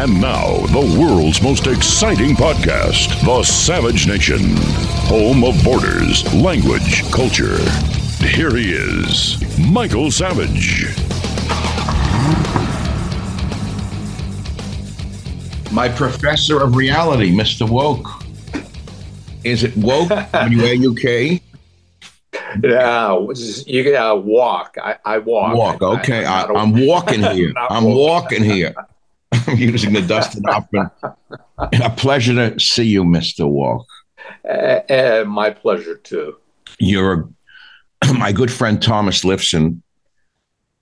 And now, the world's most exciting podcast, The Savage Nation, home of borders, language, culture. Here he is, Michael Savage. My professor of reality, Mr. Woke. Is it woke? W A U K? Yeah, you can uh, walk. I, I walk. Walk. Okay, I, I'm not a- am walking here. I'm walking here. I'm using the Dustin Hoffman. A pleasure to see you, Mr. Wauck. Uh, uh, my pleasure too. You're my good friend Thomas Lifson.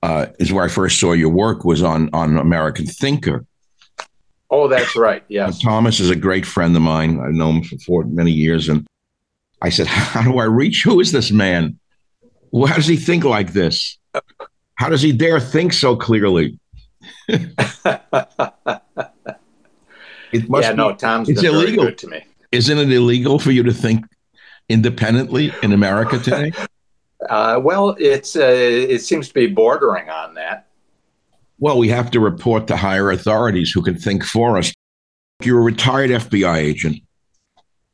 Uh, is where I first saw your work was on on American Thinker. Oh, that's right. Yes. Thomas is a great friend of mine. I've known him for four, many years, and I said, "How do I reach? Who is this man? How does he think like this? How does he dare think so clearly?" It must yeah, be, no, Tom's it's illegal. to me. Isn't it illegal for you to think independently in America today? Uh, well, it's uh, it seems to be bordering on that. well, we have to report to higher authorities who can think for us. You're a retired FBI agent.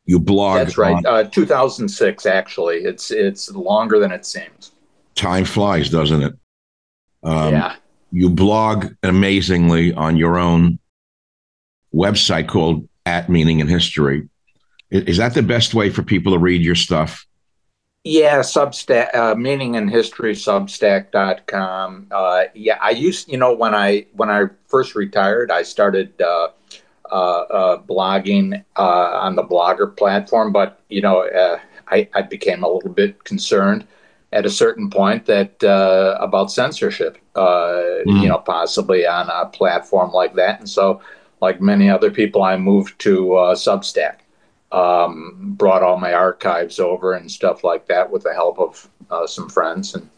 You blog. That's right. on- Uh, 2006, actually. It's it's longer than it seems. time flies, doesn't it? Um, yeah. You blog amazingly on your own website called at meaning and history. Is that the best way for people to read your stuff? Yeah, Substack, uh, meaning in history, Substack.com. Uh, yeah, I used, you know, when I when I first retired, I started uh, uh, uh, blogging uh, on the Blogger platform, but you know, uh, I, I became a little bit concerned at a certain point that uh, about censorship, uh, Mm. you know, possibly on a platform like that, and so, like many other people, I moved to uh, Substack um, brought all my archives over and stuff like that with the help of uh, some friends and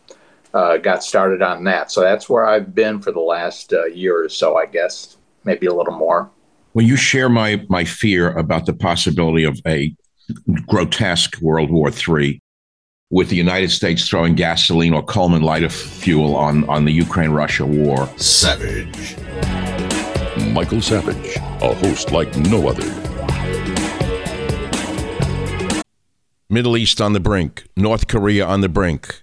uh, got started on that. So that's where I've been for the last uh, year or so, I guess, maybe a little more. well you share my my fear about the possibility of a grotesque world war iii with the united states throwing gasoline or coleman lighter fuel on on the ukraine russia war Savage. Michael Savage, a host like no other. Middle East on the brink, North Korea on the brink,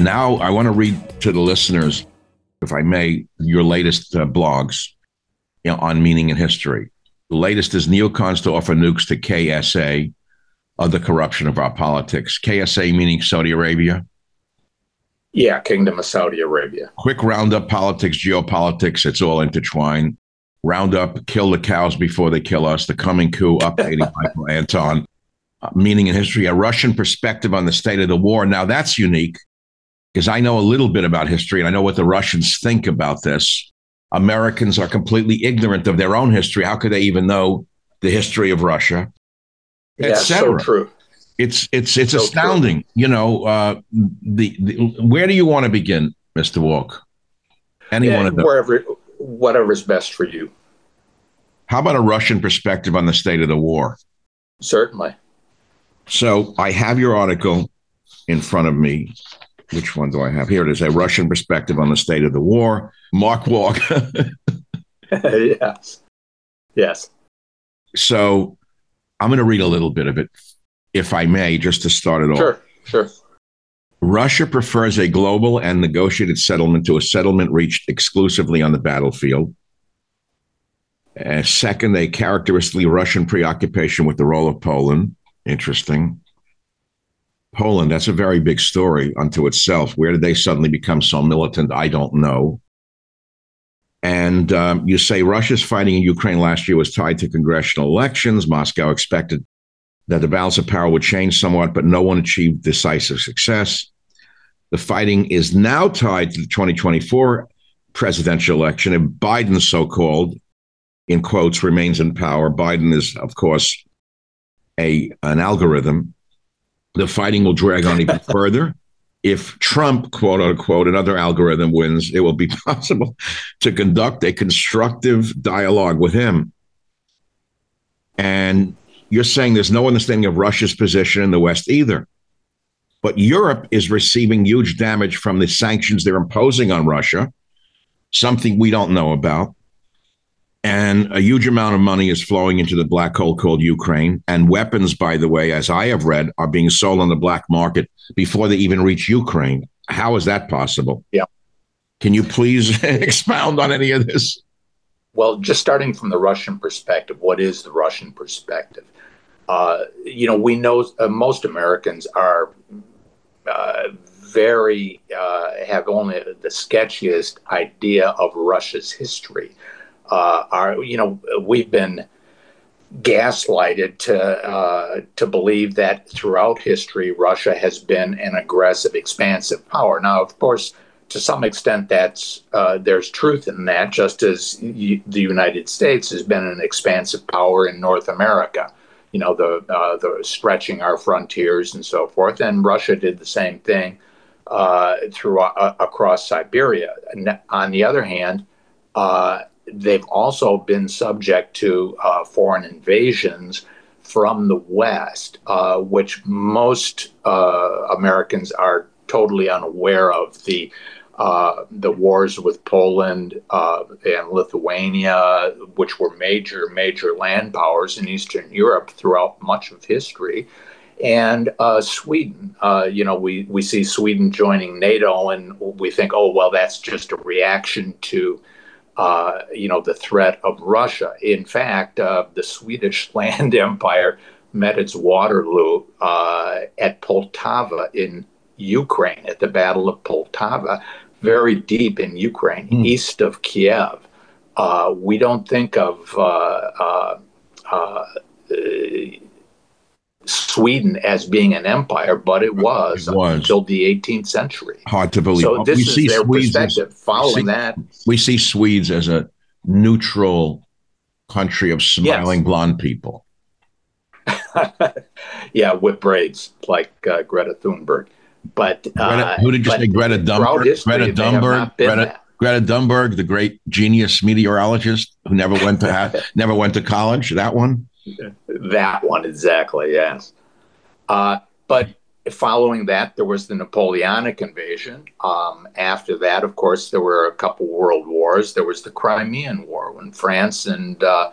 Now, I want to read to the listeners, if I may, your latest uh, blogs you know, on meaning and history. The latest is neocons to offer nukes to KSA of the corruption of our politics. KSA meaning Saudi Arabia. Yeah, Kingdom of Saudi Arabia. Quick roundup politics, geopolitics, it's all intertwined. Roundup, kill the cows before they kill us. The coming coup, updating Michael Anton. Uh, meaning and history, a Russian perspective on the state of the war. Now that's unique because I know a little bit about history and I know what the Russians think about this. Americans are completely ignorant of their own history. How could they even know the history of Russia? Yeah, so true. It's it's it's So true. astounding. You know, uh, the, the where do you want to begin, Mister Wauck? Any Yeah, one of them. wherever whatever's best for you. How about a Russian perspective on the state of the war? Certainly. So I have your article in front of me. Which one do I have? Here it is a Russian perspective on the state of the war. Mark Walker. yes. Yes. So I'm going to read a little bit of it, if I may, just to start it off. Sure, sure. Russia prefers a global and negotiated settlement to a settlement reached exclusively on the battlefield. Uh, second, a characteristically Russian preoccupation with the role of Poland. Interesting. Poland, that's a very big story unto itself. Where did they suddenly become so militant? I don't know. And um, you say Russia's fighting in Ukraine last year was tied to congressional elections. Moscow expected that the balance of power would change somewhat, but no one achieved decisive success. The fighting is now tied to the 2024 presidential election, and Biden, so called, in quotes, remains in power. Biden is, of course, a an algorithm. The fighting will drag on even further. If Trump, quote unquote, another algorithm wins, it will be possible to conduct a constructive dialogue with him. And you're saying there's no understanding of Russia's position in the West either. But Europe is receiving huge damage from the sanctions they're imposing on Russia, something we don't know about. And a huge amount of money is flowing into the black hole called Ukraine. And weapons, by the way, as I have read, are being sold on the black market before they even reach Ukraine. How is that possible? Yeah. Can you please expound on any of this? Well, just starting from the Russian perspective, what is the Russian perspective? Uh, you know, we know uh, most Americans are uh, very uh, have only the sketchiest idea of Russia's history. Uh, are you know we've been gaslighted to uh, to believe that throughout history Russia has been an aggressive, expansive power. Now, of course, to some extent, that's uh, there's truth in that. Just as y- the United States has been an expansive power in North America, you know, the uh, the stretching our frontiers and so forth. And Russia did the same thing uh, through uh, across Siberia. On the other hand, uh, they've also been subject to uh, foreign invasions from the West, uh, which most Americans are totally unaware of. The uh, the wars with Poland uh, and Lithuania, which were major, major land powers in Eastern Europe throughout much of history, and uh, Sweden. Uh, you know, we, we see Sweden joining NATO, and we think, oh, well, that's just a reaction to. Uh, you know the threat of Russia. In fact, the Swedish land empire met its Waterloo at Poltava in Ukraine at the Battle of Poltava, very deep in Ukraine, mm. east of Kiev. Uh, we don't think of uh, uh, uh, Sweden as being an empire, but it was, it was, until the 18th century. Hard to believe. So this we is see their Swedes perspective. As, Following see, that, we see Swedes as a neutral country of smiling yes. blonde people. yeah, with braids like uh, Greta Thunberg. But uh, Greta, who did you say? Greta Thunberg. History, Greta Thunberg. Greta, Greta Thunberg, the great genius meteorologist who never went to ha- never went to college. That one. That one exactly. Yes. Uh, but following that, there was the Napoleonic invasion. Um, after that, of course, there were a couple world wars. There was the Crimean War when France and uh,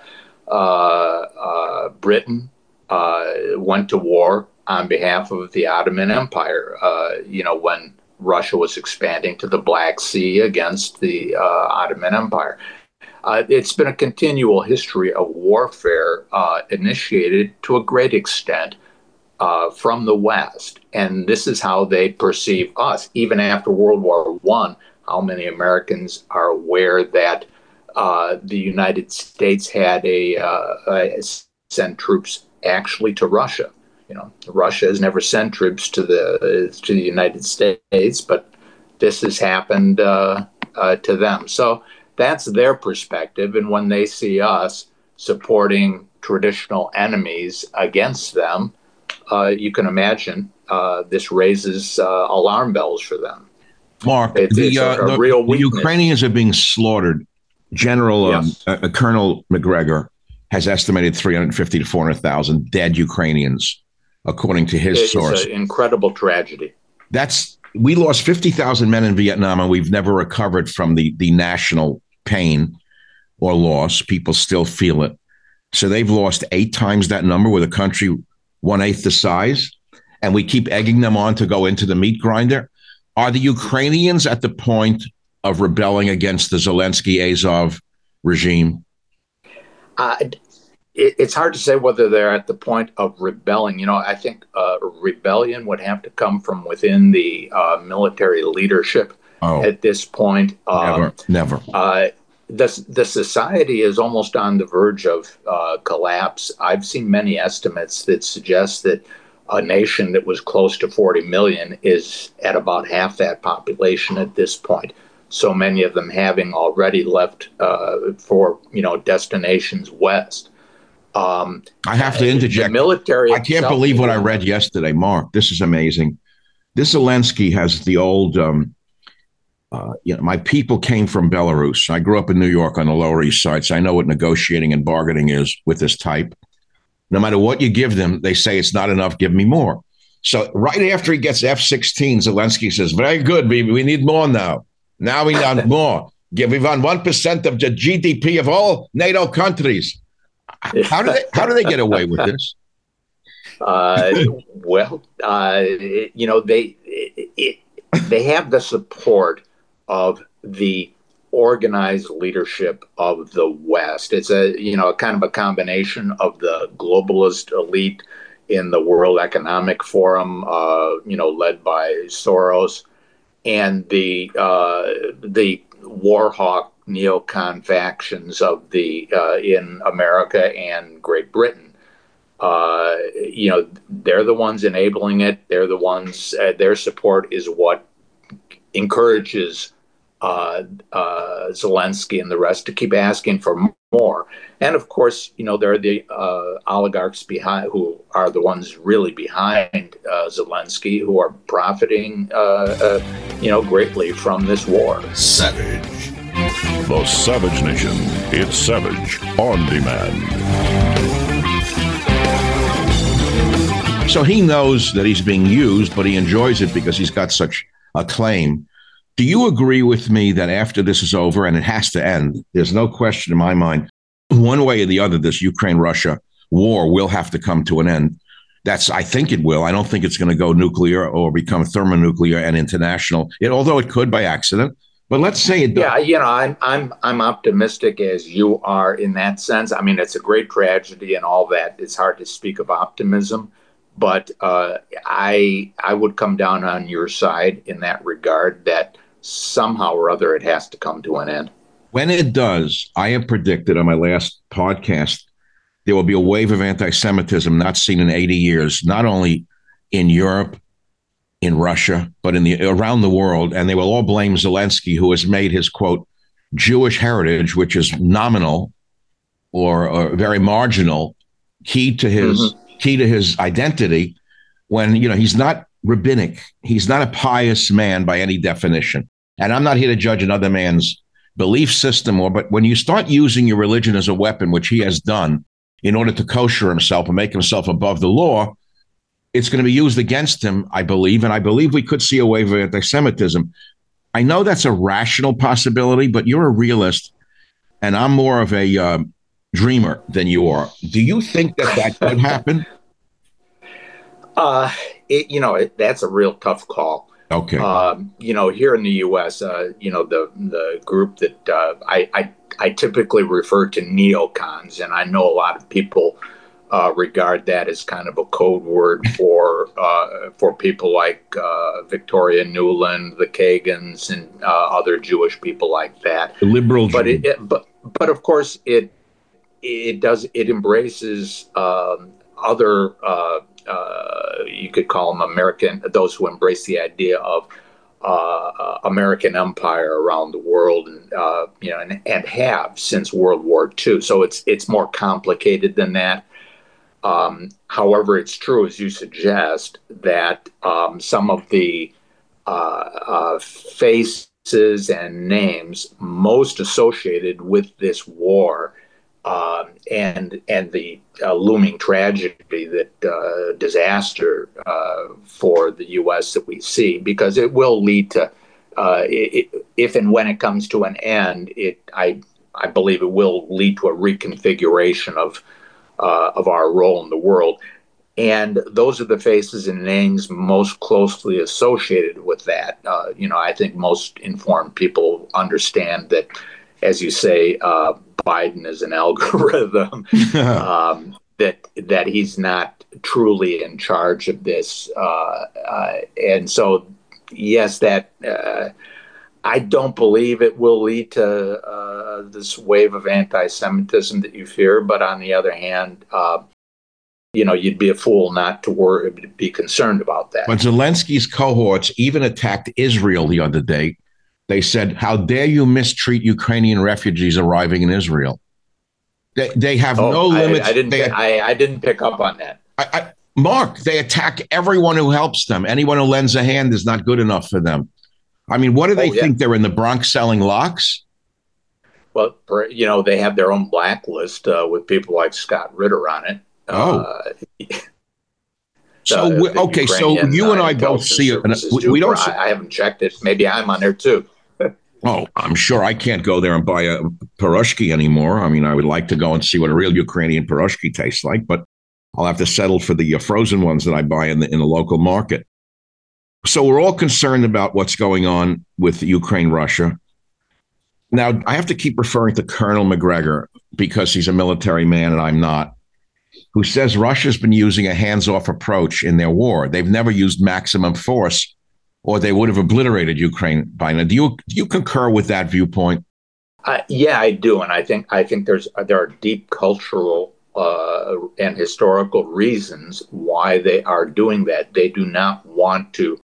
uh, uh Britain uh, went to war on behalf of the Ottoman Empire. Uh, you know, when Russia was expanding to the Black Sea against the Ottoman Empire. Uh, it's been a continual history of warfare uh, initiated to a great extent uh, from the West. And this is how they perceive us. Even after World War One, how many Americans are aware that uh, the United States had a, a send troops actually to Russia? you know, Russia has never sent troops to the to the United States, but this has happened uh, uh, to them. So that's their perspective, and when they see us supporting traditional enemies against them, uh, you can imagine uh, this raises uh, alarm bells for them. Mark, it, the, a, uh, a the, the Ukrainians are being slaughtered General um, yes. um, uh, Colonel Macgregor has estimated 350 to 400,000 dead Ukrainians, according to his it's source. An incredible tragedy. That's we lost 50,000 men in Vietnam, and we've never recovered from the the national pain or loss. People still feel it. So they've lost eight times that number with a country one eighth the size, and we keep egging them on to go into the meat grinder. Are the Ukrainians at the point of rebelling against the Zelensky Azov regime? Uh, it, it's hard to say whether they're at the point of rebelling. You know, I think uh, rebellion would have to come from within the uh, military leadership oh, at this point. Um, never, never. Uh, the, the society is almost on the verge of uh, collapse. I've seen many estimates that suggest that a nation that was close to 40 million is at about half that population at this point. So many of them having already left uh, for you know destinations west. Um, I have to interject. military. I can't believe what I read yesterday, Mark. This is amazing. This Zelensky has the old. Um, uh, you know, my people came from Belarus. I grew up in New York on the Lower East Side, so I know what negotiating and bargaining is with this type. No matter what you give them, they say it's not enough. Give me more. So right after he gets F-16, Zelensky says, "Very good, baby. We need more now. Now we need more. Give we want one percent of the GDP of all NATO countries. How do they how do they get away with this? Uh, well, uh, you know they it, it, they have the support of the organized leadership of the West. It's a you know a kind of a combination of the globalist elite in the World Economic Forum, uh, you know, led by Soros, and the uh, the war hawk neocon factions of the uh, in America and Great Britain. Uh, you know, they're the ones enabling it. They're the ones. Uh, their support is what encourages uh, uh, Zelensky and the rest to keep asking for more. And of course, you know, there are the uh, oligarchs behind who are the ones really behind uh, Zelensky who are profiting, uh, uh, you know, greatly from this war. Savage. The Savage Nation. It's Savage on demand. So he knows that he's being used, but he enjoys it because he's got such acclaim do you agree with me that after this is over, and it has to end, there's no question in my mind, one way or the other, this Ukraine Russia war will have to come to an end? That's, I think it will. I don't think it's going to go nuclear or become thermonuclear and international. It, although it could by accident. But let's say it. Does. Yeah, you know, I'm I'm I'm optimistic as you are in that sense. I mean, it's a great tragedy and all that. It's hard to speak of optimism, but uh, I I would come down on your side in that regard. That somehow or other it has to come to an end. When it does, I have predicted on my last podcast there will be a wave of anti Semitism not seen in 80 years, not only in Europe, in Russia, but in the around the world. And they will all blame Zelensky, who has made his quote Jewish heritage, which is nominal or, or very marginal, key to his mm-hmm. key to his identity when you know he's not rabbinic. He's not a pious man by any definition. And I'm not here to judge another man's belief system or but when you start using your religion as a weapon, which he has done in order to kosher himself and make himself above the law, it's going to be used against him, I believe. And I believe we could see a wave of anti Semitism. I know that's a rational possibility, but you're a realist, and I'm more of a uh, dreamer than you are. Do you think that that could happen? Uh, it, you know, it, that's a real tough call. Okay. Um, you know, here in the U.S., uh, you know, the the group that uh, I, I, I typically refer to neocons, and I know a lot of people uh, regard that as kind of a code word for uh, for people like uh, Victoria Nuland, the Kagans, and uh, other Jewish people like that. The liberal, but it, it, but but of course it it does it embraces um, other uh, you could call them American, those who embrace the idea of uh, uh, American empire around the world, and uh, you know, and, and, have since World War II. So it's it's more complicated than that. Um, however, it's true, as you suggest, that um, some of the uh, uh, faces and names most associated with this war um, and and the uh, looming tragedy that uh, disaster uh, for the U.S. that we see, because it will lead to, uh, it, if and when it comes to an end, it I I believe it will lead to a reconfiguration of uh, of our role in the world. And those are the faces and names most closely associated with that. Uh, you know, I think most informed people understand that, as you say, Biden is an algorithm. um, that that he's not truly in charge of this, uh, uh and so yes, that uh, I don't believe it will lead to uh, this wave of anti-Semitism that you fear. But on the other hand, you know, you'd be a fool not to worry, be concerned about that. When Zelensky's cohorts even attacked Israel the other day, they said, "How dare you mistreat Ukrainian refugees arriving in Israel?" They, they have oh, no limits. I, I didn't. They, I, I, didn't pick up on that. I, Mark, they attack everyone who helps them. Anyone who lends a hand is not good enough for them. I mean, what do they oh, yeah. think? They're in the Bronx selling locks? Well, you know, they have their own blacklist uh, with people like Scott Ritter on it. Oh. Uh, so okay, so you and I both see it. We, we, don't. See, I haven't checked it. Maybe I'm on there too. Oh, I'm sure I can't go there and buy a piroshki anymore. I mean, I would like to go and see what a real Ukrainian piroshki tastes like, but I'll have to settle for the uh, frozen ones that I buy in the in the local market. So we're all concerned about what's going on with Ukraine, Russia. Now I have to keep referring to Colonel Macgregor because he's a military man and I'm not who says Russia's been using a hands off approach in their war. They've never used maximum force, or they would have obliterated Ukraine by now. Do you, do you concur with that viewpoint? Uh, yeah, I do, and I think I think there's there are deep cultural uh, and historical reasons why they are doing that. They do not want to.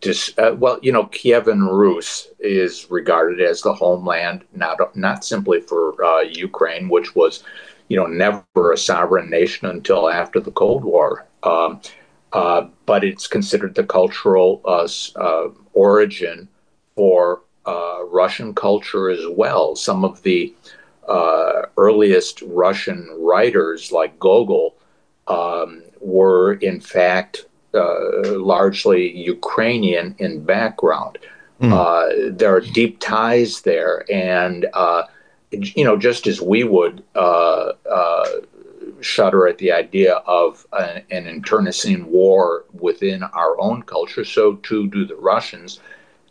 Just, uh, well, you know, Kievan Rus is regarded as the homeland, not not simply for uh, Ukraine, which was you know, never a sovereign nation until after the Cold War. Um, uh, but it's considered the cultural uh, uh, origin for uh, Russian culture as well. Some of the uh, earliest Russian writers, like Gogol, um, were in fact uh, largely Ukrainian in background. Mm. there are deep ties there, and you know, just as we would uh, uh, shudder at the idea of an, an internecine war within our own culture, so too do the Russians.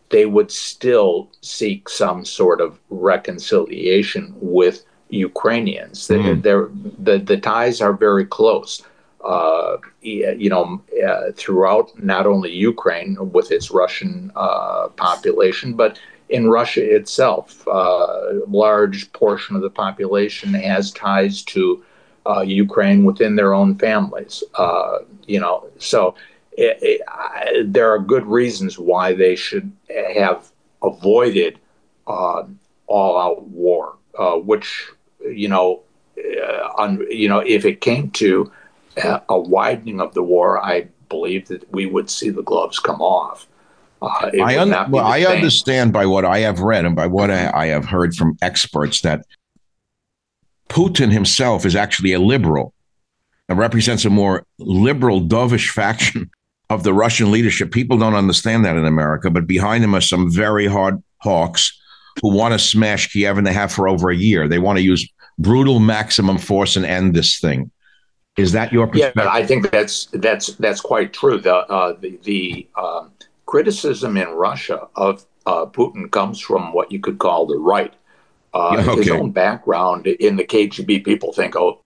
They would still seek some sort of reconciliation with Ukrainians. Mm. They're, they're, the, the ties are very close. Uh, you know, uh, throughout not only Ukraine with its Russian uh, population, but in Russia itself, uh, a large portion of the population has ties to uh, Ukraine within their own families. Uh, you know, so it, it, I, there are good reasons why they should have avoided uh, all-out war, uh, which you know, on, you know, if it came to a widening of the war, I believe that we would see the gloves come off. Uh, I, un- well, I understand by what I have read and by what I, I have heard from experts that Putin himself is actually a liberal and represents a more liberal, dovish faction of the Russian leadership. People don't understand that in America, but behind him are some very hard hawks who want to smash Kiev, and they have for over a year. They want to use brutal maximum force and end this thing. Is that your perspective? Yeah, I think that's that's that's quite true. The uh, the the um, criticism in Russia of uh, Putin comes from what you could call the right. Uh, okay. His own background in the KGB, people think, oh,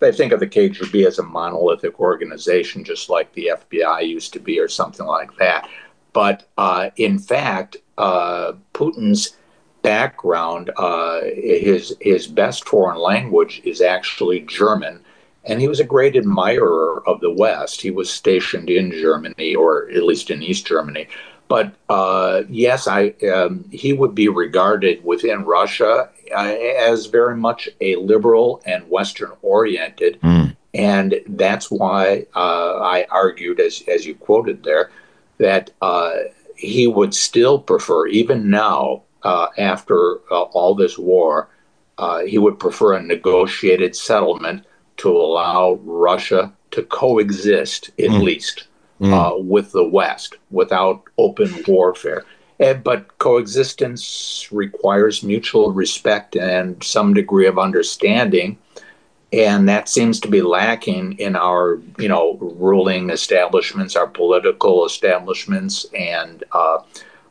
they think of the KGB as a monolithic organization, just like the FBI used to be, or something like that. But uh, in fact, uh, Putin's background, uh, his his best foreign language is actually German, and he was a great admirer of the West. He was stationed in Germany, or at least in East Germany. But uh, yes, I um, he would be regarded within Russia uh, as very much a liberal and Western oriented, mm. and that's why uh, I argued, as as you quoted there, that uh, he would still prefer, even now, uh, after uh, all this war, uh, he would prefer a negotiated settlement to allow Russia to coexist, at mm. least, mm. Uh, with the West without open warfare. And, but coexistence requires mutual respect and some degree of understanding and that seems to be lacking in our you know ruling establishments our political establishments and uh,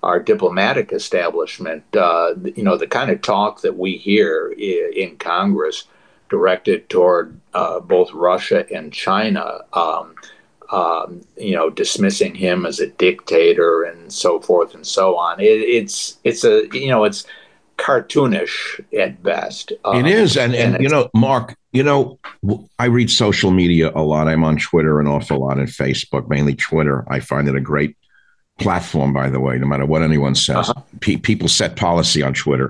our diplomatic establishment uh, you know the kind of talk that we hear in congress directed toward uh, both russia and china um, um, you know dismissing him as a dictator and so forth and so on it, it's it's a you know it's cartoonish at best. Um, it is, and and, and you know, Mark, you know, I read social media a lot. I'm on Twitter an awful lot and Facebook, mainly Twitter. I find it a great platform, by the way. No matter what anyone says, uh-huh. Pe- people set policy on Twitter.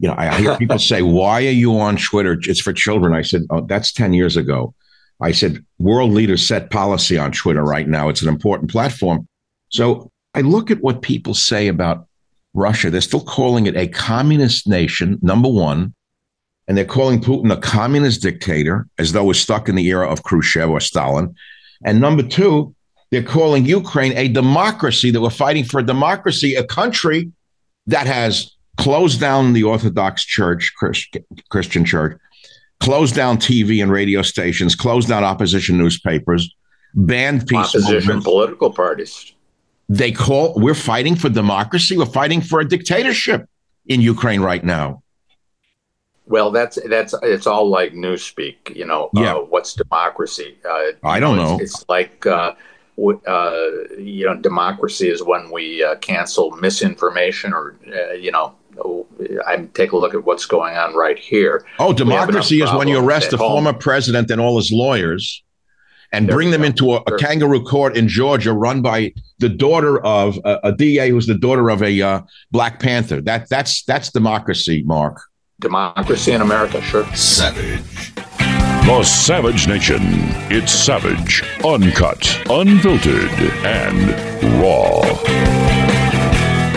You know, I hear people say, "Why are you on Twitter? It's for children." I said, "Oh, that's ten years ago." I said, "World leaders set policy on Twitter right now. It's an important platform." So I look at what people say about Russia. They're still calling it a communist nation, number one. And they're calling Putin a communist dictator, as though we're stuck in the era of Khrushchev or Stalin. And number two, they're calling Ukraine a democracy, that we're fighting for a democracy, a country that has closed down the Orthodox Church, Christian Church, closed down TV and radio stations, closed down opposition newspapers, banned peace opposition movements. political parties they call we're fighting for democracy we're fighting for a dictatorship in ukraine right now well that's that's it's all like newspeak you know uh, yeah. Uh, what's democracy uh, i don't know, know. It's, it's, like uh, uh, you know democracy is when we uh, cancel misinformation or you know I take a look at what's going on right here. Oh, democracy is when you arrest a home. former president and all his lawyers and there bring them into a, a, kangaroo court in Georgia run by the daughter of a, a DA who's the daughter of a uh, Black Panther. That that's that's democracy, Mark. Democracy in America, sure. Savage. The Savage Nation. It's savage, uncut, unfiltered, and raw.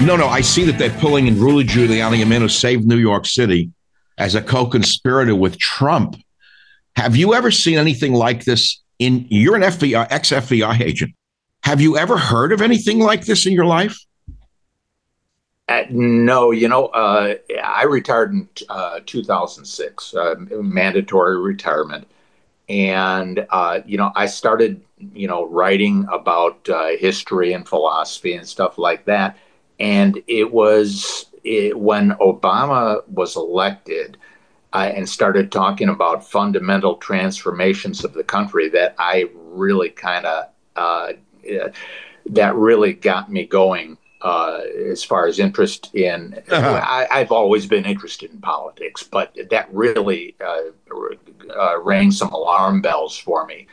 No, no, I see that they're pulling in Rudy Giuliani, a man who saved New York City, as a co-conspirator with Trump. Have you ever seen anything like this in you're an FBI ex FBI agent. Have you ever heard of anything like this in your life? Uh, no, you know, uh, I retired in uh, 2006, uh, mandatory retirement, and uh, you know, I started, you know, writing about uh, history and philosophy and stuff like that. And it was it, when Obama was elected uh, and started talking about fundamental transformations of the country that I really kind of uh, that really got me going uh, as far as interest in. Uh-huh. I, have always been interested in politics, but that really uh, uh, rang some alarm bells for me.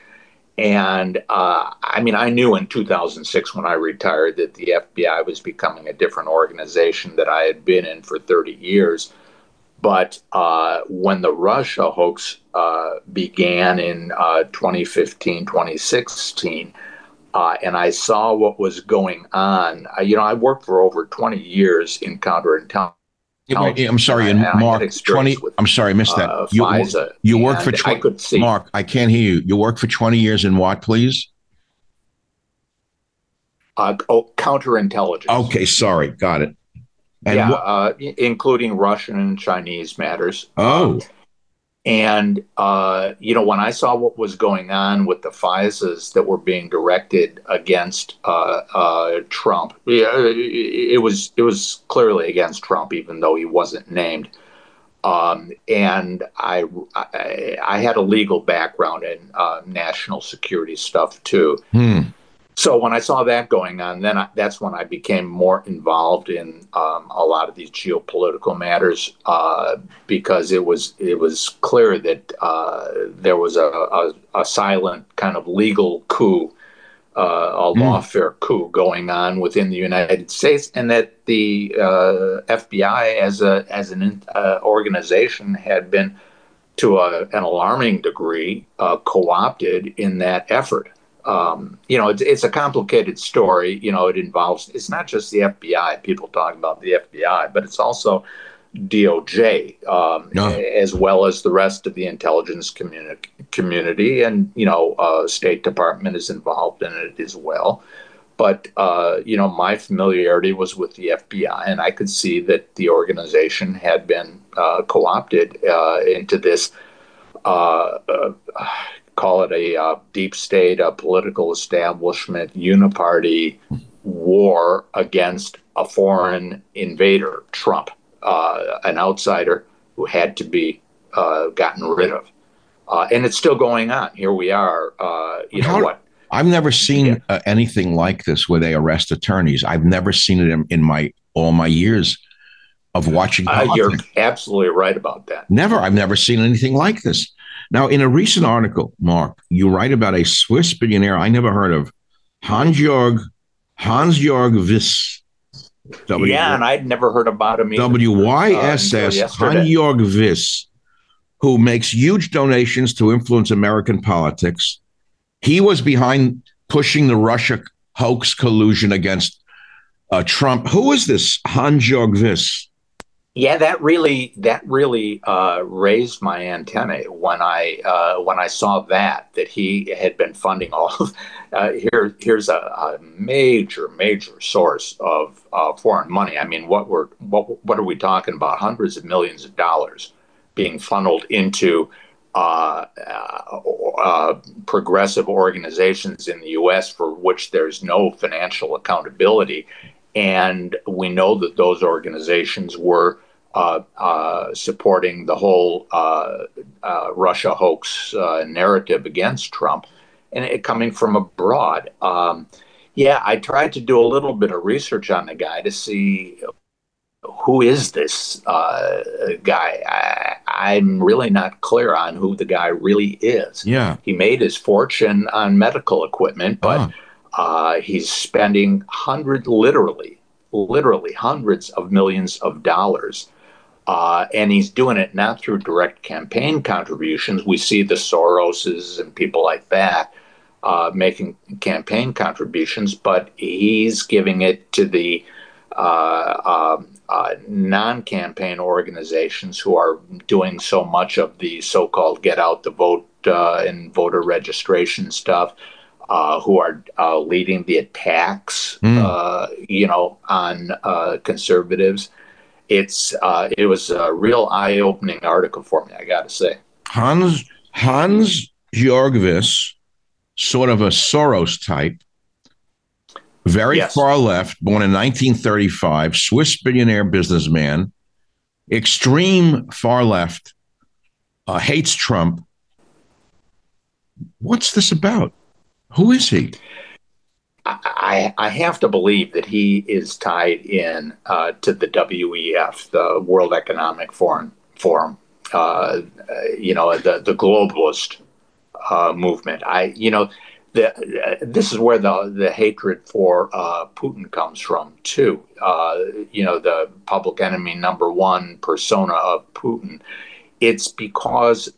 And uh, I mean, I knew in 2006 when I retired that the FBI was becoming a different organization that I had been in for 30 years. But uh, when the Russia hoax uh, began in uh, 2015, 2016, uh, and I saw what was going on, you know, I worked for over 20 years in counterintelligence. I'm sorry, and, Mark. Twenty. I'm sorry, I missed that. Uh, you, FISA, you work for. 20, I could see. Mark, I can't hear you. You work for 20 years in what, please? Uh, oh, counterintelligence. Okay, sorry, got it. And yeah, wh- uh, including Russian and Chinese matters. Oh. And, uh, you know, when I saw what was going on with the FISAs that were being directed against uh, uh, Trump, it was it was clearly against Trump, even though he wasn't named. Um, and I, I, I had a legal background in uh, national security stuff too. Hmm. So when I saw that going on, then I, that's when I became more involved in um, a lot of these geopolitical matters uh, because it was it was clear that uh, there was a, a, a, silent kind of legal coup, uh, a mm. lawfare coup going on within the United States, and that the uh, FBI as a as an uh, organization had been to a, an alarming degree uh, co-opted in that effort. Um, you know, it's, it's a complicated story. You know, it involves, it's not just the FBI, people talk about the FBI, but it's also DOJ, um, no. as well as the rest of the intelligence communi- community. And, you know, uh, State Department is involved in it as well. But, uh, you know, my familiarity was with the FBI, and I could see that the organization had been uh, co opted uh, into this uh, uh, call it a uh, deep state, a political establishment, uniparty war against a foreign invader, Trump, uh, an outsider who had to be uh, gotten rid of. Uh, and it's still going on. Here we are. Uh, you How, know what? I've never seen yeah. Uh, anything like this where they arrest attorneys. I've never seen it in, in my all my years of watching. you're absolutely right about that. Never. I've never seen anything like this. Now, in a recent article, Mark, you write about a Swiss billionaire I never heard of, Hans-Jörg Hans-Jörg Wyss. W- yeah, and I'd never heard about him. W Y S S uh, Hans-Jörg Wyss, who makes huge donations to influence American politics. He was behind pushing the Russia hoax collusion against uh, Trump. Who is this Hans-Jörg Wyss? Yeah, that really that really uh, raised my antennae when I uh, when I saw that that he had been funding all. Of, uh, here here's a, a, major major source of uh, foreign money. I mean, what we're what what are we talking about? Hundreds of millions of dollars being funneled into uh, uh, progressive organizations in the U.S. for which there's no financial accountability, and we know that those organizations were supporting the whole uh, uh Russia hoax uh, narrative against Trump, and it coming from abroad. Um, yeah, I tried to do a little bit of research on the guy to see who is this uh, guy. I, am really not clear on who the guy really is. Yeah, he made his fortune on medical equipment, but oh. he's spending hundred, literally, literally hundreds of millions of dollars uh, and he's doing it not through direct campaign contributions. We see the Soroses and people like that uh, making campaign contributions, but he's giving it to the uh, um, uh non campaign organizations who are doing so much of the so called get out the vote uh, and voter registration stuff. Uh, who are leading the attacks, mm. you know, on conservatives? It's uh, it was a real eye opening article for me. I got to say, Hans Hans-Jörg Wyss, sort of a Soros type, very yes. far left, born in 1935, Swiss billionaire businessman, extreme far left, uh, hates Trump. What's this about? Who is he? I, I have to believe that he is tied in uh, to the WEF, the World Economic Forum. Forum. Uh, you know, the the globalist uh, movement. I, you know, the, uh, this is where the the hatred for uh, Putin comes from too. Uh, you know, the public enemy number one persona of Putin. It's because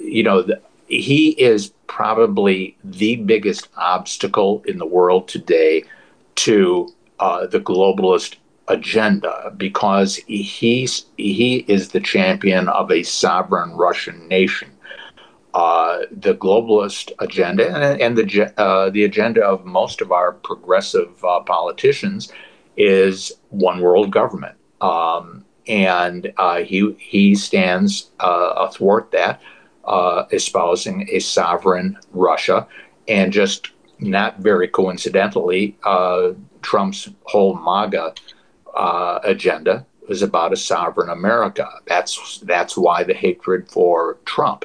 you know the, he is probably the biggest obstacle in the world today to uh, the globalist agenda because he's, he is the champion of a sovereign Russian nation. Uh, the globalist agenda and, and the uh, the agenda of most of our progressive uh, politicians is one world government, um, and uh, he he stands uh, athwart that uh, espousing a sovereign Russia. And just not very coincidentally, uh, Trump's whole MAGA uh, agenda is about a sovereign America. That's that's why the hatred for Trump.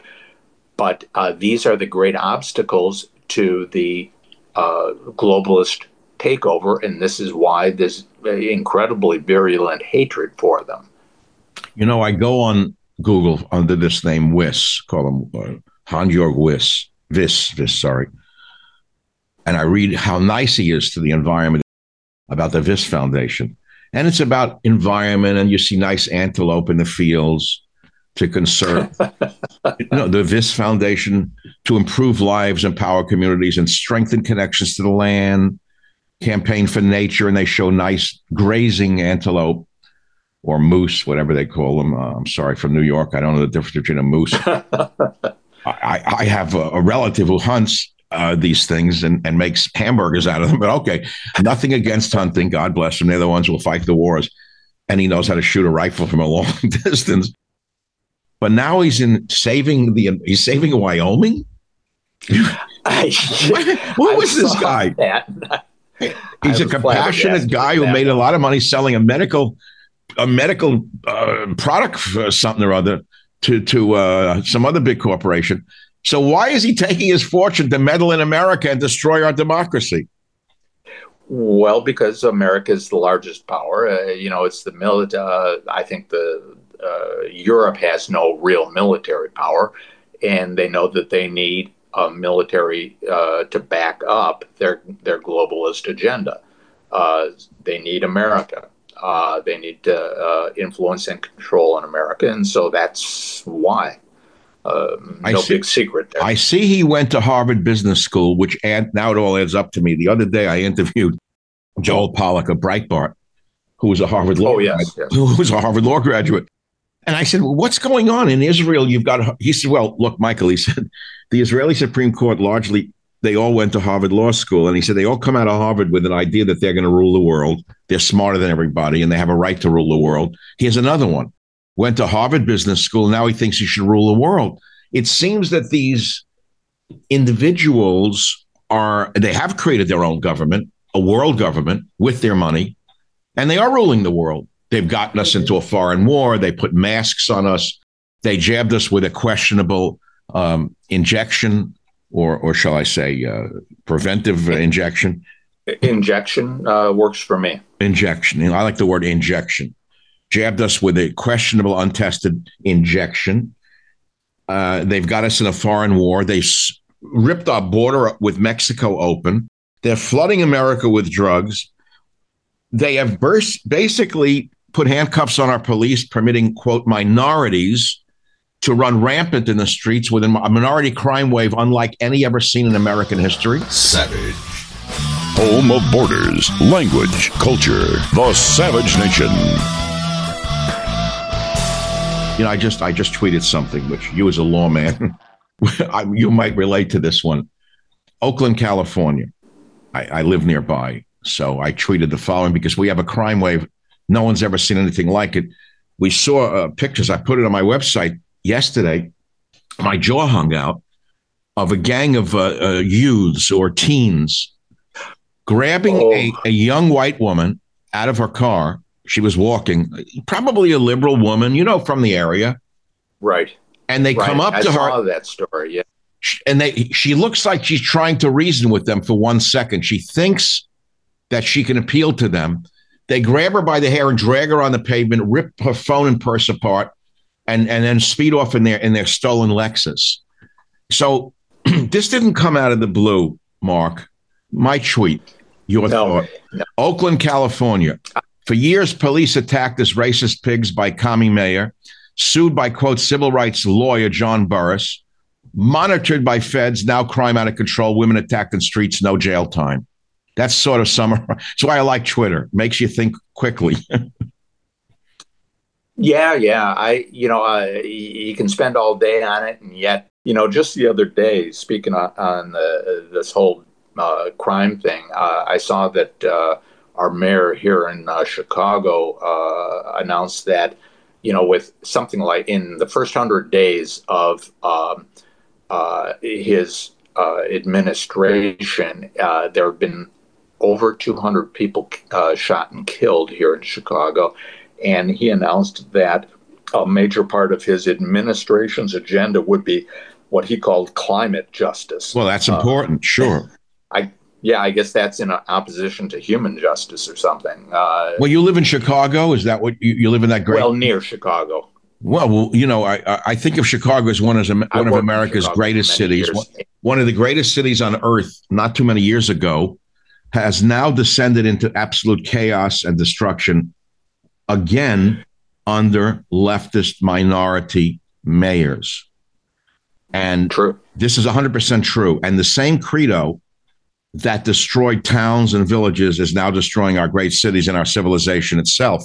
But uh, these are the great obstacles to the uh, globalist takeover, and this is why there's incredibly virulent hatred for them. You know, I go on Google under this name Wiss, call him uh, Hans-Jörg Wiss, Wyss, Wyss, sorry. And I read how nice he is to the environment about the Wyss Foundation. And it's about environment, and you see nice antelope in the fields. to conserve. no, the Wyss Foundation to improve lives, empower communities, and strengthen connections to the land. Campaign for nature, and they show nice grazing antelope or moose, whatever they call them. Uh, I'm sorry, from New York. I don't know the difference between a moose. I, I, have a, a, relative who hunts uh, these things and, and makes hamburgers out of them. But okay, nothing against hunting. God bless them. They're the ones who will fight the wars. And he knows how to shoot a rifle from a long distance. But now he's in saving the he's saving Wyoming. I, what, was this guy? That. He's a compassionate guy who made a lot of money selling a medical a medical uh, product for something or other to to uh, some other big corporation. So why is he taking his fortune to meddle in America and destroy our democracy? Well, because America is the largest power. Uh, you know, it's the military. Uh, I think the uh, Europe has no real military power, and they know that they need a military uh, to back up their their globalist agenda. They need America. Uh, they need to uh, influence and control in America, and so that's why. Um, no see, big secret. There. I see he went to Harvard Business School, which add, now it all adds up to me. The other day, I interviewed Joel Pollak of Breitbart, who was a Harvard law, oh, yes, yes. who was a Harvard law graduate. And I said, well, "What's going on in Israel? You've got." He said, "Well, look, Michael," he said, "the Israeli Supreme Court largely they all went to Harvard Law School. And he said they all come out of Harvard with an idea that they're going to rule the world. They're smarter than everybody and they have a right to rule the world. Here's another one. Went to Harvard Business School. Now he thinks he should rule the world. It seems that these individuals are, they have created their own government, a world government with their money, and they are ruling the world. They've gotten us into a foreign war. They put masks on us. They jabbed us with a questionable um, injection or or shall I say uh, preventive injection? Injection uh, works for me. Injection. I like the word injection. Jabbed us with a questionable, untested injection. Uh, they've got us in a foreign war. They s- ripped our border with Mexico open. They're flooding America with drugs. They have burst, basically put handcuffs on our police, permitting, quote, minorities to run rampant in the streets with a minority crime wave unlike any ever seen in American history. Savage. Home of borders, language, culture, the Savage Nation. You know, I just I just tweeted something which you as a lawman, you might relate to this one. Oakland, California. I, I live nearby, so I tweeted the following because we have a crime wave. No one's ever seen anything like it. We saw uh, pictures. I put it on my website yesterday, my jaw hung out of a gang of uh, uh, youths or teens grabbing oh. a, a young white woman out of her car. She was walking, probably a liberal woman, you know, from the area. Right. And they right. come up I to saw her. that story, yeah. And they, she looks like she's trying to reason with them for one second. She thinks that she can appeal to them. They grab her by the hair and drag her on the pavement, rip her phone and purse apart, and and then speed off in their in their stolen Lexus. So this didn't come out of the blue, Mark. My tweet, your no, thought. No. Oakland, California. For years, police attacked as racist pigs by commie mayor, sued by quote civil rights lawyer John Burris, monitored by feds. Now crime out of control. Women attacked in streets, no jail time. That's sort of summer. That's why I like Twitter. Makes you think quickly. Yeah, yeah. I, you know, uh, you can spend all day on it, and yet, you know, just the other day, speaking on, on the, this whole uh, crime thing, uh, I saw that uh, our mayor here in uh, Chicago uh, announced that, you know, with something like in the first hundred days of um, his administration, there have been over 200 people shot and killed here in Chicago and he announced that a major part of his administration's agenda would be what he called climate justice. Well, that's uh, important, uh, sure. I yeah, I guess that's in opposition to human justice or something. Uh, well, you live in Chicago. Is that what you, you live in that great? Well, near Chicago. Well, well, you know, I I think of Chicago as one as one of America's greatest cities, one, one of the greatest cities on earth. Not too many years ago, has now descended into absolute chaos and destruction again under leftist minority mayors. And True. this is 100% true. And the same credo that destroyed towns and villages is now destroying our great cities and our civilization itself.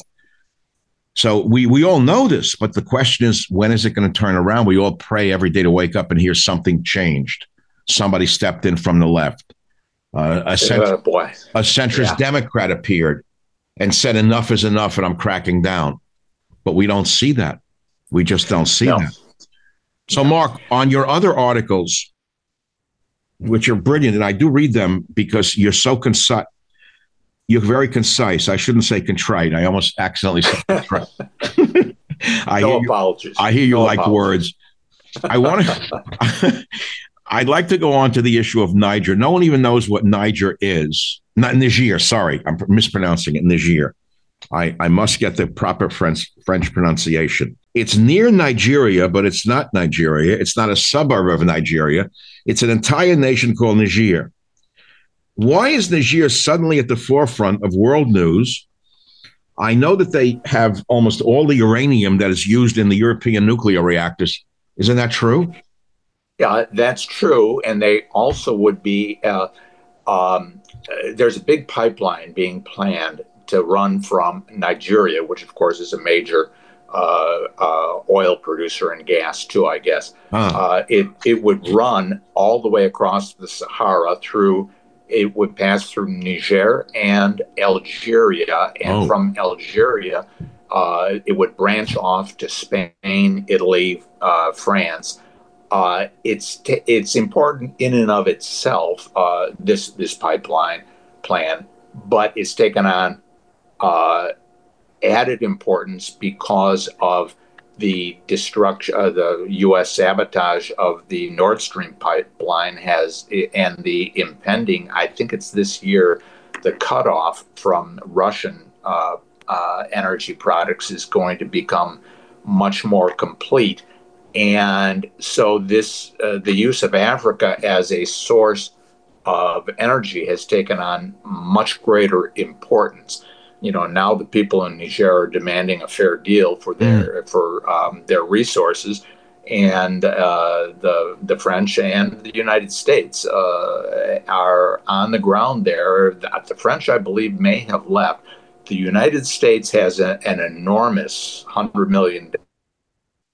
So we we all know this, but the question is, when is it going to turn around? We all pray every day to wake up and hear something changed. Somebody stepped in from the left. Uh, a, cent- Uh, boy. a centrist Yeah. Democrat appeared and said, "Enough is enough," and I'm cracking down. But we don't see that. We just don't see No. that. So, Mark, on your other articles, which are brilliant, and I do read them because you're so concise. You're very concise. I shouldn't say contrite. I almost accidentally said contrite. I no hear you, apologies. I hear you No like apologies. words. I want to. I'd like to go on to the issue of Niger. No one even knows what Niger is. Not Niger. Sorry, I'm mispronouncing it. Niger. I, I must get the proper French French pronunciation. It's near Nigeria, but it's not Nigeria. It's not a suburb of Nigeria. It's an entire nation called Niger. Why is Niger suddenly at the forefront of world news? I know that they have almost all the uranium that is used in the European nuclear reactors. Isn't that true? Yeah, that's true. And they also would be, uh, um, uh, there's a big pipeline being planned to run from Nigeria, which of course is a major uh, uh, oil producer and gas too, I guess. Huh. Uh, it, it would run all the way across the Sahara through, it would pass through Niger and Algeria. And Oh. from Algeria, uh, it would branch off to Spain, Italy, uh, France uh, it's t- it's important in and of itself uh, this this pipeline plan, but it's taken on uh, added importance because of the destruction, uh, the U.S. sabotage of the Nord Stream pipeline has, and the impending. I think it's this year, the cutoff from Russian uh, uh, energy products is going to become much more complete and so this uh, the use of Africa as a source of energy has taken on much greater importance. You know, now the people in Niger are demanding a fair deal for their for um, their resources, and uh, the the French and the United States uh, are on the ground there. The, the French, I believe, may have left. The United States has a, an enormous hundred million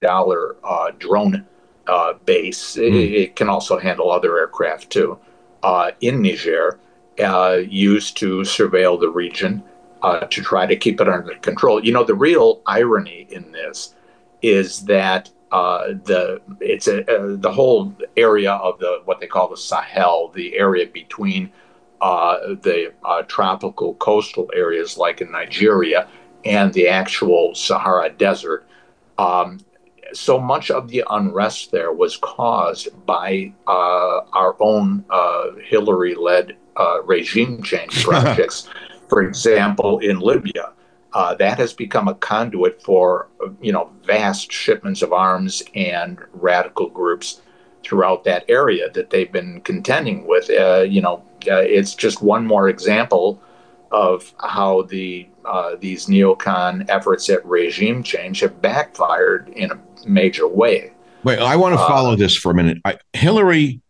dollar uh, drone uh, base. It, it can also handle other aircraft too. Uh, in Niger, uh, used to surveil the region uh, to try to keep it under control. You know, the real irony in this is that uh, the it's a, the whole area of the what they call the Sahel, the area between uh, the uh, tropical coastal areas like in Nigeria and the actual Sahara Desert. Um, so much of the unrest there was caused by uh, our own uh, Hillary led uh, regime change projects. For example, in Libya, uh, that has become a conduit for you know vast shipments of arms and radical groups throughout that area that they've been contending with. Uh, you know, uh, it's just one more example of how the uh, these neocon efforts at regime change have backfired in a major way. Wait, I want to Uh, follow this for a minute. I, Hillary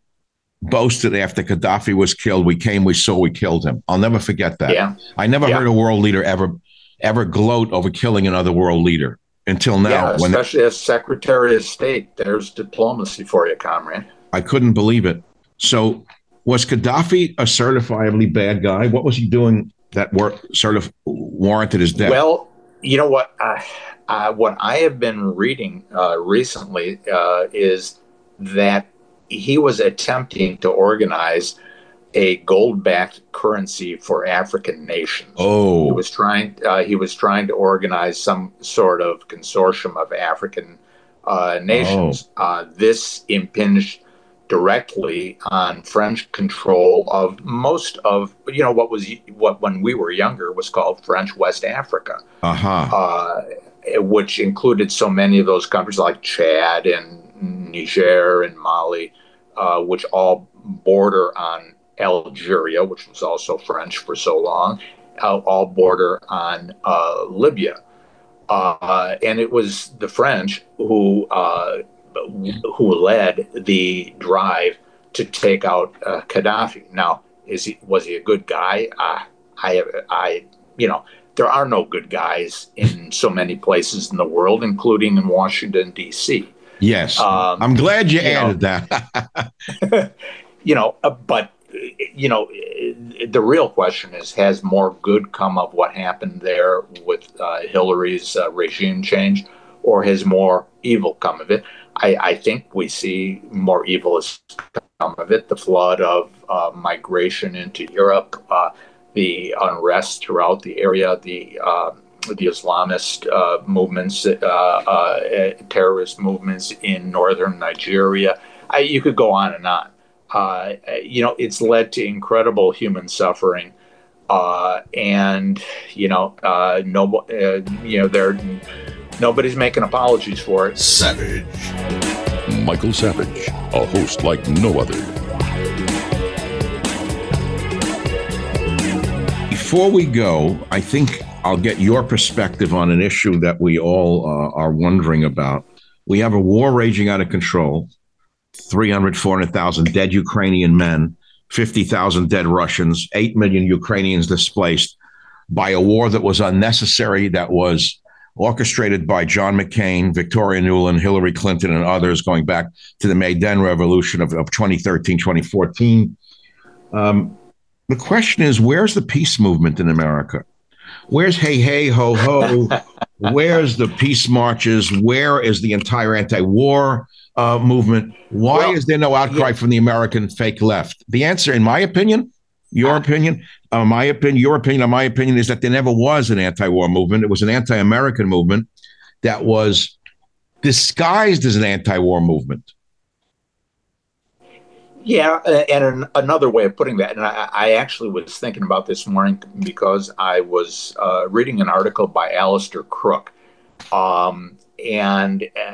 boasted after Gaddafi was killed, "We came, we saw, we killed him." I'll never forget that. Yeah, I never Yeah. heard a world leader ever ever gloat over killing another world leader until now. yeah. when Especially as Secretary of State, there's diplomacy for you, comrade. I couldn't believe it. So, was Gaddafi a certifiably bad guy? What was he doing that wor- sort of warranted his death? Well, you know what? Uh, uh, what I have been reading uh, recently uh, is that he was attempting to organize a gold-backed currency for African nations. Oh, He oh, was trying. Uh, he was trying to organize some sort of consortium of African uh, nations. Uh, this impinged directly on French control of most of you know what was what when we were younger was called French West Africa, uh huh. uh, which included so many of those countries like Chad and Niger and Mali, uh, which all border on Algeria, which was also French for so long, uh, all border on uh, Libya. uh, and it was the French who uh, who led the drive to take out uh, Gaddafi. Now, is he was he a good guy? Uh, I I you know there are no good guys in so many places in the world, including in Washington D.C. Yes, um, I'm glad you, you added know, that. you know, uh, but you know, the real question is: Has more good come of what happened there with uh, Hillary's uh, regime change, or has more evil come of it? I, I, think we see more evil has come of it. The flood of uh, migration into Europe, uh, the unrest throughout the area, the uh, the Islamist uh, movements, terrorist movements in northern Nigeria. I, you could go on and on uh, you know, it's led to incredible human suffering. Uh, and you know, uh, no, uh, you know, there, nobody's making apologies for it. Savage, Michael Savage, a host like no other. Before we go, I think I'll get your perspective on an issue that we all uh, are wondering about. We have a war raging out of control. 300, 400,000 dead Ukrainian men, 50,000 dead Russians, 8 million Ukrainians displaced by a war that was unnecessary, that was orchestrated by John McCain, Victoria Nuland, Hillary Clinton, and others going back to the Maidan Revolution of, of 2013, 2014. Um, the question is where's the peace movement in America? Where's hey, hey, ho, ho? Where's the peace marches? Where is the entire anti war uh, movement. Why well, is there no outcry yeah. from the American fake left? The answer, in my opinion, your opinion, uh, my opinion, your opinion, my opinion, is that there never was an anti-war movement. It was an anti-American movement that was disguised as an anti-war movement. Yeah, and an, another way of putting that, and I, I, actually was thinking about this morning because I was uh, reading an article by Alastair Crooke, um, and uh,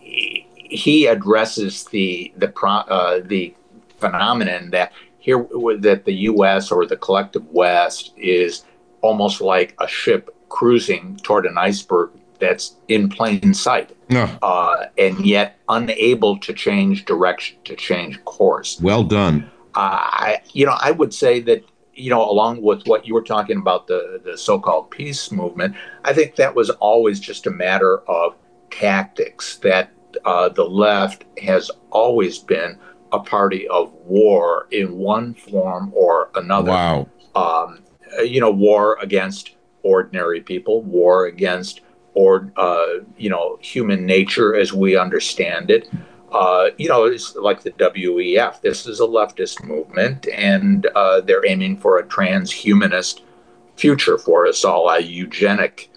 he addresses the the uh, the phenomenon that here that the U.S. or the collective West is almost like a ship cruising toward an iceberg that's in plain sight, no. uh, and yet unable to change direction, to change course. Well done. Uh, I, you know, I would say that you know, along with what you were talking about the the so-called peace movement, I think that was always just a matter of tactics that uh, the left has always been a party of war in one form or another. Wow. Um, you know, war against ordinary people, war against or uh, you know human nature as we understand it. Uh, you know, it's like the WEF. This is a leftist movement, and uh, they're aiming for a transhumanist future for us all, a eugenic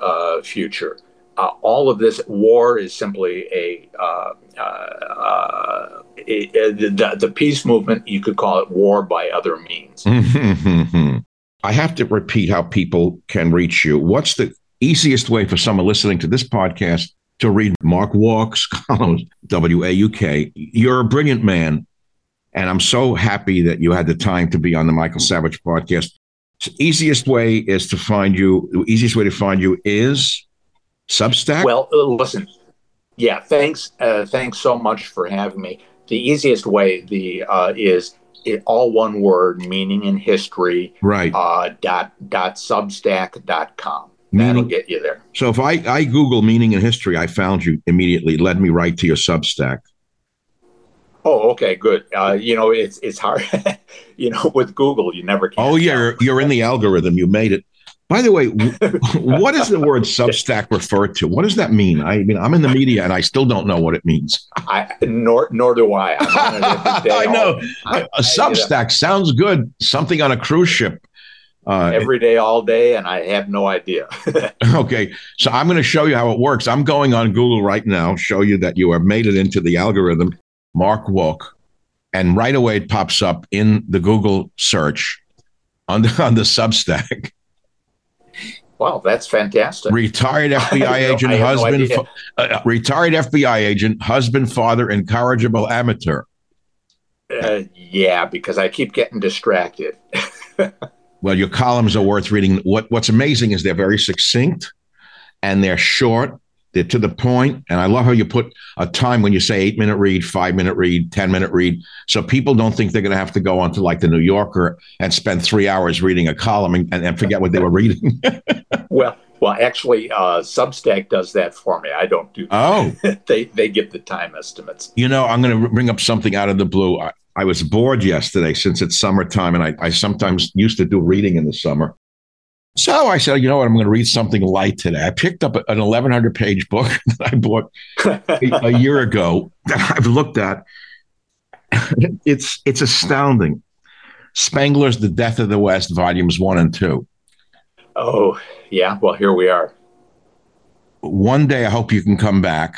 uh, future uh, all of this war is simply a, uh, uh, uh the, the, peace movement. You could call it war by other means. I have to repeat how people can reach you. What's the easiest way for someone listening to this podcast to read Mark Wauck's columns? W A U K. You're a brilliant man, and I'm so happy that you had the time to be on the Michael Savage podcast. So easiest way is to find you. The easiest way to find you is Substack? Well, uh, listen. Yeah, thanks. Uh, thanks so much for having me. The easiest way the uh, is it, all one word, meaning in history. Right. Uh, dot dot substack dot com. Meaning, That'll get you there. So if I, I Google meaning in history, I found you immediately, led me right to your Substack. Oh, okay, good. Uh, you know, it's it's hard. you know, with Google, you never. Can oh, yeah, you're, you're in the algorithm. You made it. By the way, what does the word Substack refer to? What does that mean? I mean, I'm in the media and I still don't know what it means. I nor nor do I. I know I, a Substack sounds good. Something on a cruise ship. Uh, every day, all day, and I have no idea. okay, so I'm going to show you how it works. I'm going on Google right now, show you that you have made it into the algorithm, Mark Wauck, and right away it pops up in the Google search on the, on the Substack. Wow, that's fantastic. Retired FBI agent, husband, no uh, uh, retired FBI agent, husband, father, incorrigible amateur. Uh, yeah, because I keep getting distracted. well, your columns are worth reading. What What's amazing is they're very succinct. and they're short. They're to the point, and I love how you put a time when you say eight minute read, five minute read, ten minute read, so people don't think they're going to have to go onto like the New Yorker and spend three hours reading a column and, and forget what they were reading. well, well, actually, uh, Substack does that for me. I don't do. Oh, they they give the time estimates. You know, I'm going to bring up something out of the blue. I, I was bored yesterday since it's summertime, and I, I sometimes used to do reading in the summer. So I said, you know what? I'm going to read something light today. I picked up an 1,100 page book that I bought a, a year ago that I've looked at. It's it's astounding. Spengler's The Death of the West, volumes one and two. Oh, yeah. Well, here we are. One day, I hope you can come back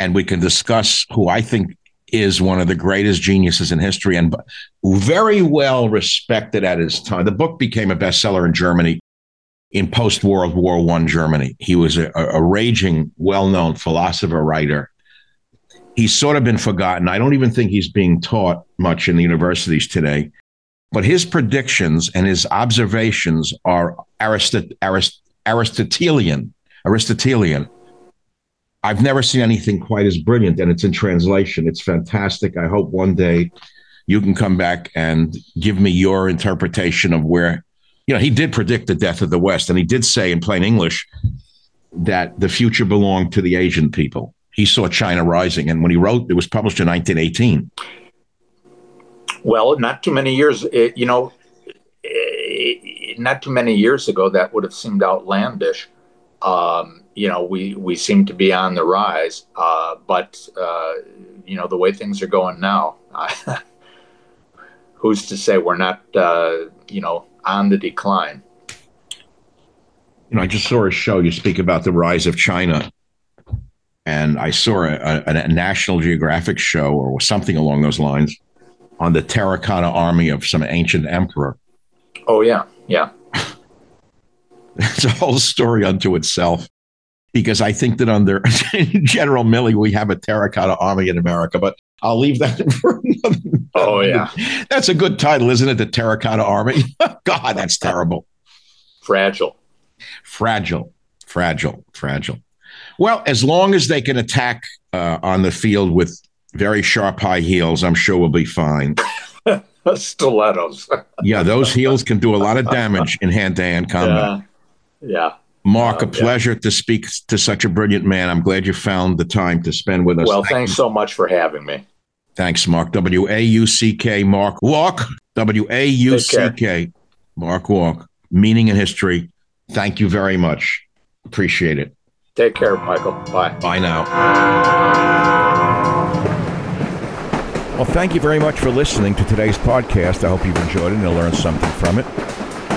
and we can discuss who I think is one of the greatest geniuses in history and very well respected at his time. The book became a bestseller in Germany in post World War One Germany. He was a, a raging, well known philosopher writer. He's sort of been forgotten. I don't even think he's being taught much in the universities today. But his predictions and his observations are Aristot- Arist- Aristotelian. Aristotelian. I've never seen anything quite as brilliant, and it's in translation. It's fantastic. I hope one day you can come back and give me your interpretation of where you know, he did predict the death of the West, and he did say in plain English that the future belonged to the Asian people. He saw China rising, and when he wrote, it was published in 1918. Well, not too many years, it, you know, it, not too many years ago, that would have seemed outlandish. Um, you know, we we seem to be on the rise, uh, but uh, you know, the way things are going now, who's to say we're not, uh, you know, on the decline. You know, I just saw a show. You speak about the rise of China, and I saw a, a, a National Geographic show or something along those lines on the terracotta army of some ancient emperor. Oh yeah, yeah. it's a whole story unto itself because I think that under General Milley, we have a terracotta army in America, but I'll leave that for another. Oh, yeah. That's a good title, isn't it? The terracotta army. God, that's terrible. Fragile. Fragile. Fragile. Fragile. Well, as long as they can attack uh, on the field with very sharp high heels, I'm sure we'll be fine. Stilettos. yeah, those heels can do a lot of damage in hand to hand combat. Yeah. yeah. Mark, a uh, pleasure yeah. to speak to such a brilliant man. I'm glad you found the time to spend with us. Well, Thank thanks you. so much for having me. Thanks, Mark. W A U C K, Mark Wauck. W A U C K, Mark Wauck. Meaning and history. Thank you very much. Appreciate it. Take care, Michael. Bye. Bye now. Well, thank you very much for listening to today's podcast. I hope you've enjoyed it and learned something from it.